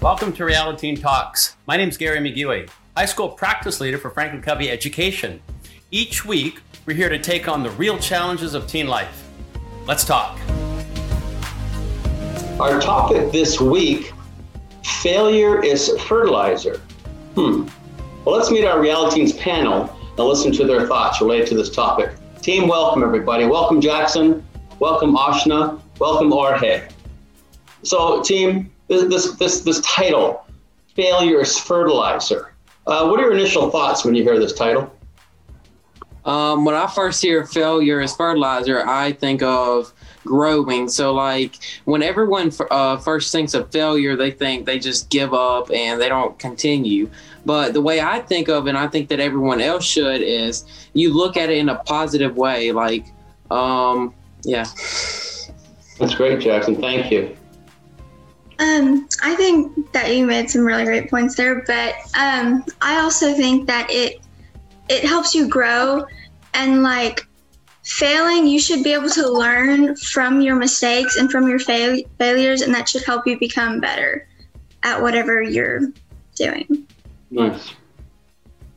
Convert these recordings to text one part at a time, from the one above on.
Welcome to Reality Teen Talks. My name is Gary McGuey, high school practice leader for Franklin Covey Education. Each week, we're here to take on the real challenges of teen life. Let's talk. Our topic this week failure is fertilizer. Hmm. Well, let's meet our Reality Teens panel and listen to their thoughts related to this topic. Team, welcome everybody. Welcome, Jackson. Welcome, Ashna. Welcome, Jorge. So, team, this this this title, failure is fertilizer. Uh, what are your initial thoughts when you hear this title? Um, when I first hear failure is fertilizer, I think of growing. So, like when everyone uh, first thinks of failure, they think they just give up and they don't continue. But the way I think of it, and I think that everyone else should, is you look at it in a positive way. Like, um, yeah. That's great, Jackson. Thank you. Um, I think that you made some really great points there, but um, I also think that it it helps you grow and like failing you should be able to learn from your mistakes and from your fail- failures and that should help you become better at whatever you're doing nice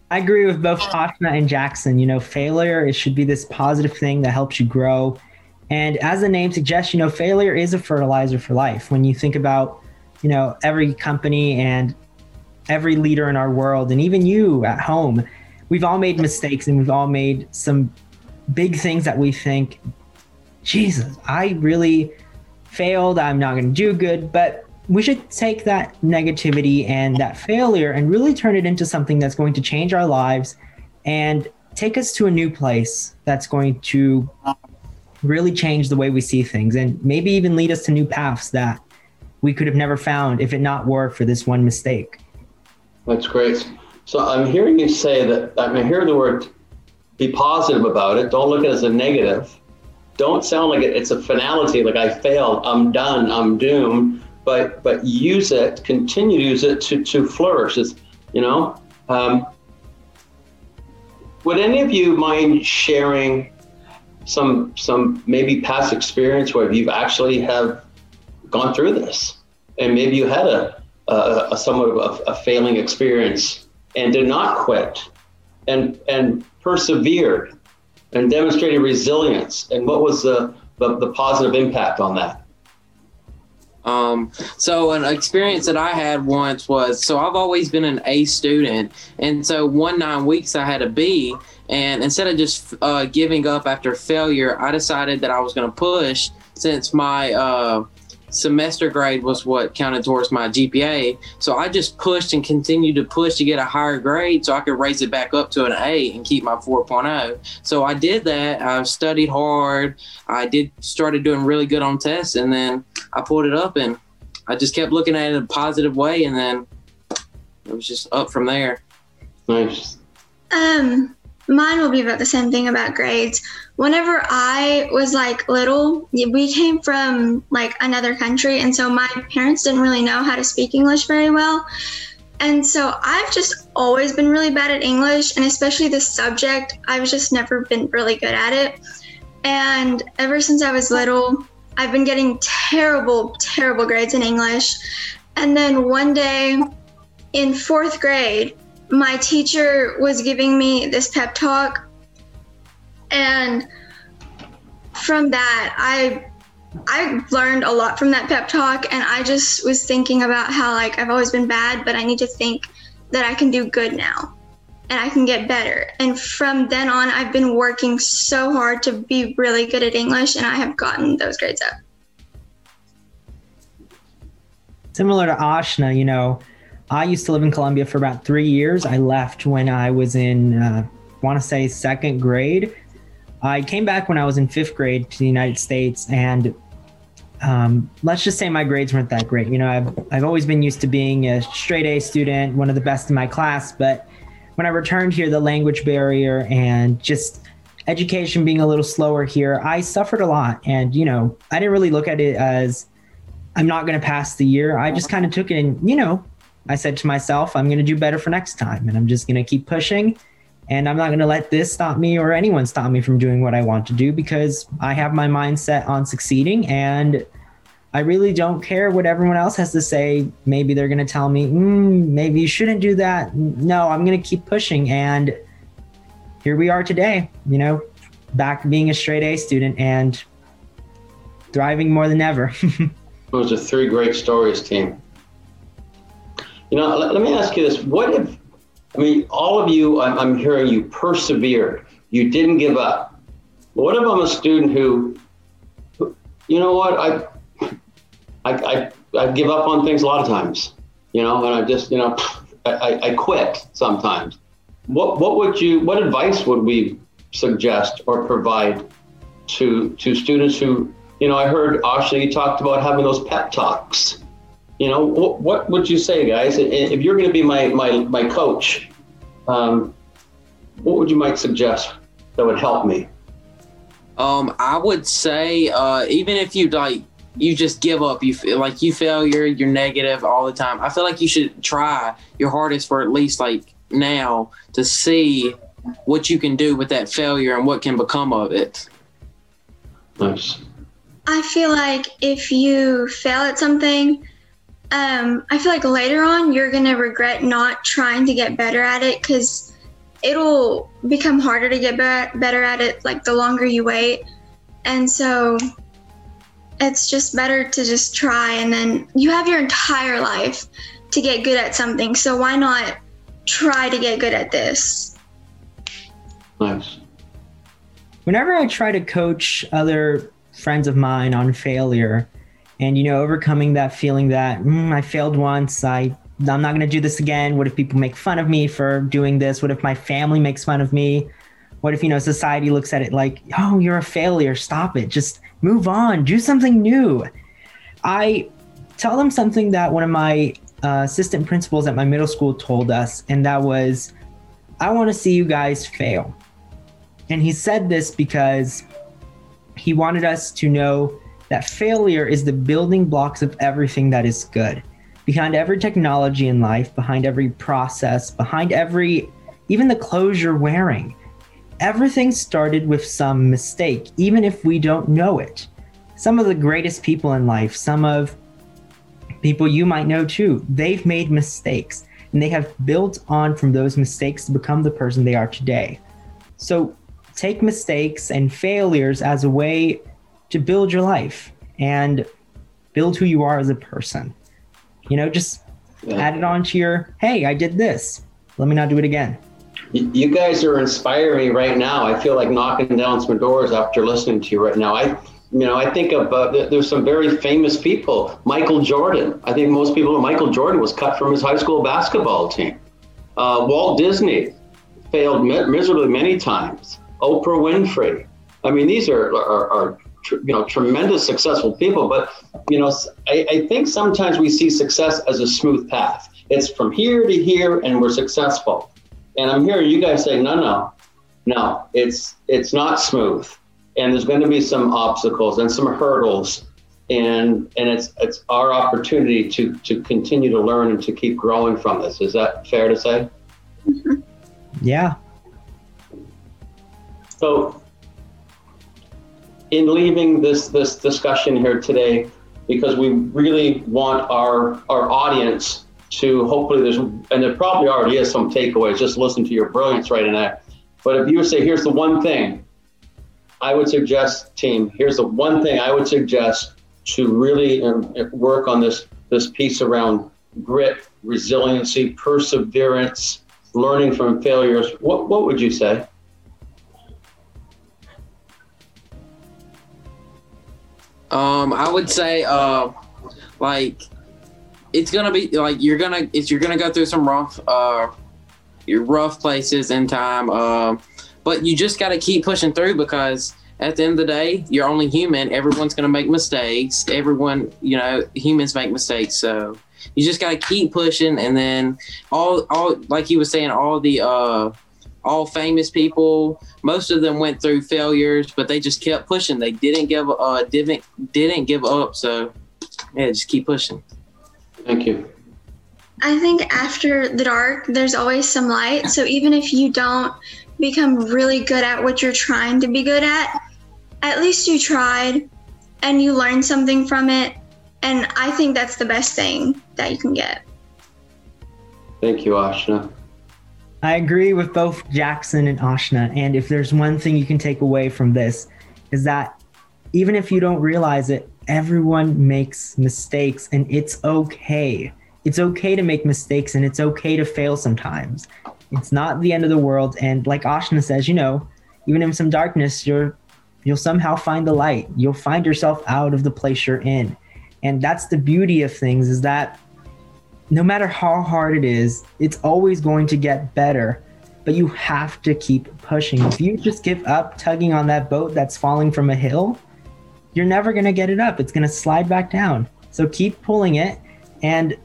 i agree with both Ashna and jackson you know failure it should be this positive thing that helps you grow and as the name suggests, you know, failure is a fertilizer for life. When you think about, you know, every company and every leader in our world, and even you at home, we've all made mistakes and we've all made some big things that we think, Jesus, I really failed. I'm not going to do good. But we should take that negativity and that failure and really turn it into something that's going to change our lives and take us to a new place that's going to really change the way we see things and maybe even lead us to new paths that we could have never found if it not were for this one mistake. That's great. So I'm hearing you say that I'm hearing the word be positive about it. Don't look at it as a negative. Don't sound like it, it's a finality, like I failed, I'm done, I'm doomed. But but use it, continue to use it to to flourish. It's, you know. Um, would any of you mind sharing some some maybe past experience where you've actually have gone through this. And maybe you had a, a, a somewhat of a, a, failing experience and did not quit and and persevered and demonstrated resilience. And what was the the, the positive impact on that um, so an experience that I had once was so I've always been an A student, and so one nine weeks I had a B, and instead of just uh, giving up after failure, I decided that I was going to push since my uh, semester grade was what counted towards my GPA. So I just pushed and continued to push to get a higher grade so I could raise it back up to an A and keep my 4.0. So I did that. I studied hard. I did started doing really good on tests and then I pulled it up and I just kept looking at it in a positive way and then it was just up from there. Nice. Um Mine will be about the same thing about grades. Whenever I was like little, we came from like another country, and so my parents didn't really know how to speak English very well. And so I've just always been really bad at English, and especially this subject, I've just never been really good at it. And ever since I was little, I've been getting terrible, terrible grades in English. And then one day in fourth grade, my teacher was giving me this pep talk. And from that i i learned a lot from that pep talk. And i just was thinking about how like i've always been bad but i need to think that i can do good now and i can get better and from then on i've been working so hard to be really good at english and i have gotten those grades up similar to ashna you know I used to live in Colombia for about three years. I left when I was in, uh, want to say, second grade. I came back when I was in fifth grade to the United States, and um, let's just say my grades weren't that great. You know, I've I've always been used to being a straight A student, one of the best in my class. But when I returned here, the language barrier and just education being a little slower here, I suffered a lot. And you know, I didn't really look at it as I'm not going to pass the year. I just kind of took it and you know I said to myself, I'm going to do better for next time. And I'm just going to keep pushing. And I'm not going to let this stop me or anyone stop me from doing what I want to do because I have my mindset on succeeding. And I really don't care what everyone else has to say. Maybe they're going to tell me, mm, maybe you shouldn't do that. No, I'm going to keep pushing. And here we are today, you know, back being a straight A student and thriving more than ever. Those are three great stories, team. You know, let, let, me ask you this. What if, I mean, all of you, I'm, I'm hearing you persevered. You didn't give up. What if I'm a student who, you know what, I, I, I, I give up on things a lot of times, you know, and I just, you know, I, I quit sometimes. What, what would you, what advice would we suggest or provide to, to students who, you know, I heard Ashley, talked about having those pep talks. You know, what, what would you say, guys? If you're going to be my, my, my coach, um, what would you might suggest that would help me? Um, I would say, uh, even if you like you just give up. You feel like you failure, you're negative all the time. I feel like you should try your hardest for at least like now to see what you can do with that failure and what can become of it. Nice. I feel like if you fail at something, um, I feel like later on you're gonna regret not trying to get better at it because it'll become harder to get be- better at it like the longer you wait. And so it's just better to just try and then you have your entire life to get good at something. So why not try to get good at this? Nice. Whenever I try to coach other friends of mine on failure and you know overcoming that feeling that mm, I failed once, I I'm not going to do this again. What if people make fun of me for doing this? What if my family makes fun of me? What if you know society looks at it like, "Oh, you're a failure. Stop it. Just move on, do something new. I tell them something that one of my uh, assistant principals at my middle school told us, and that was, I want to see you guys fail. And he said this because he wanted us to know that failure is the building blocks of everything that is good. Behind every technology in life, behind every process, behind every, even the clothes you're wearing, everything started with some mistake, even if we don't know it. Some of the greatest people in life, some of people you might know too, they've made mistakes and they have built on from those mistakes to become the person they are today. So take mistakes and failures as a way to build your life and build who you are as a person. You know, just yeah. add it on to your, hey, I did this. Let me not do it again you guys are inspiring me right now. I feel like knocking down some doors after listening to you right now. I, you know, I think of uh, there's some very famous people. Michael Jordan. I think most people know Michael Jordan was cut from his high school basketball team. Uh, Walt Disney failed miserably many times. Oprah Winfrey. I mean, these are are, are you know tremendous successful people. But you know, I, I think sometimes we see success as a smooth path. It's from here to here, and we're successful and I'm hearing you guys say, no, no, no, it's it's not smooth, and there's going to be some obstacles and some hurdles, and and it's it's our opportunity to to continue to learn and to keep growing from this. Is that fair to say? Yeah. So, in leaving this this discussion here today, because we really want our our audience to hopefully there's, and there probably already is some takeaways. Just listen to your brilliance right in that. But if you say, here's the one thing, I would suggest, team, here's the one thing I would suggest to really um, work on this this piece around grit, resiliency, perseverance, learning from failures. What what would you say? Um, I would say, uh, like it's gonna be like you're gonna it's you're gonna go through some rough uh rough places in time uh, but you just got to keep pushing through because at the end of the day you're only human. Everyone's gonna make mistakes. Everyone you know humans make mistakes so you just got to keep pushing. And then all all like he was saying all the uh all famous people most of them went through failures but they just kept pushing. They didn't give uh didn't didn't give up. So yeah just keep pushing Thank you. I think after the dark, there's always some light. So even if you don't become really good at what you're trying to be good at, at least you tried and you learned something from it. And I think that's the best thing that you can get. Thank you, Ashna. I agree with both Jackson and Ashna. And if there's one thing you can take away from this, is that even if you don't realize it, everyone makes mistakes and it's okay. It's okay to make mistakes and it's okay to fail sometimes. It's not the end of the world. And like Ashna says, you know, even in some darkness, you're you'll somehow find the light. You'll find yourself out of the place you're in. And that's the beauty of things is that no matter how hard it is, it's always going to get better. But you have to keep pushing. If you just give up tugging on that boat that's falling from a hill, you're never going to get it up. It's going to slide back down. So keep pulling it and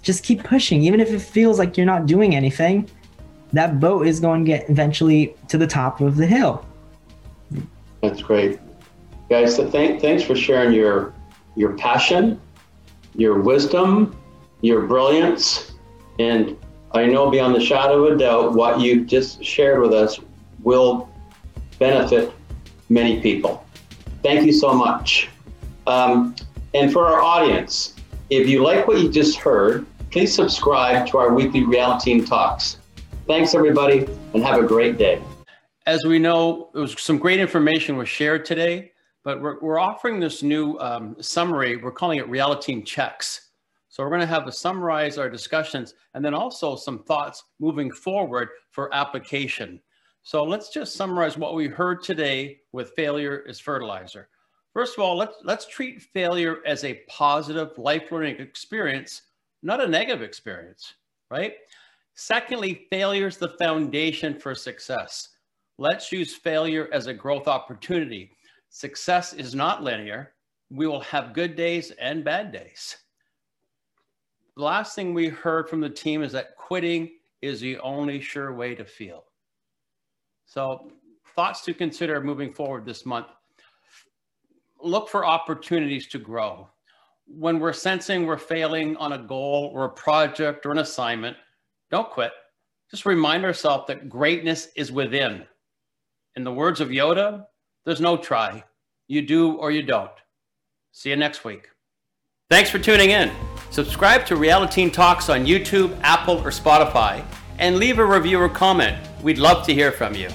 just keep pushing. Even if it feels like you're not doing anything, that boat is going to get eventually to the top of the hill. That's great. Guys, so thank, thanks for sharing your your passion, your wisdom, your brilliance, and I know beyond the shadow of a doubt what you've just shared with us will benefit many people. Thank you so much. Um, and for our audience, if you like what you just heard, please subscribe to our weekly Reality Teen Talks. Thanks, everybody, and have a great day. As we know, it was some great information was shared today, but we're, we're offering this new um, summary. We're calling it Reality Teen Checks. So we're going to have to summarize our discussions and then also some thoughts moving forward for application. So let's just summarize what we heard today with failure is fertilizer. First of all, let's, let's treat failure as a positive life learning experience, not a negative experience, right? Secondly, failure is the foundation for success. Let's use failure as a growth opportunity. Success is not linear. We will have good days and bad days. The last thing we heard from the team is that quitting is the only sure way to feel. So, thoughts to consider moving forward this month. Look for opportunities to grow. When we're sensing we're failing on a goal or a project or an assignment, don't quit. Just remind ourselves that greatness is within. In the words of Yoda, there's no try. You do or you don't. See you next week. Thanks for tuning in. Subscribe to Reality Talks on YouTube, Apple, or Spotify, and leave a review or comment. We'd love to hear from you.